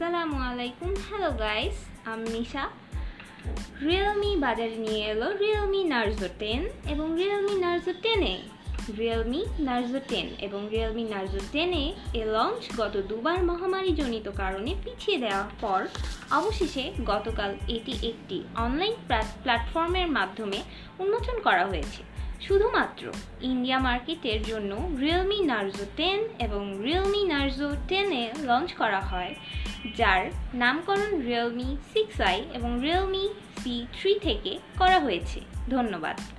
আসসালামু আলাইকুম। Hello guys আমি নিশা রিয়েলমি বাজারে নিয়ে এলো রিয়েলমি নার্জো টেন এবং Realme Narzo ten A Realme Narzo ten এবং রিয়েলমি নার্জো টেনে এ লঞ্চ গত দুবার মহামারীজনিত কারণে পিছিয়ে দেওয়ার পর অবশেষে গতকাল এটি একটি অনলাইন প্ল্যাটফর্মের মাধ্যমে উন্মোচন করা হয়েছে। শুধুমাত্র ইন্ডিয়া মার্কেটের জন্য রিয়েলমি নার্জো টেন এবং Realme Narzo ten A launch করা হয়। যার নামকরণ রিয়েলমি সিক্স আই এবং রিয়েলমি সি থ্রি থেকে করা হয়েছে। ধন্যবাদ।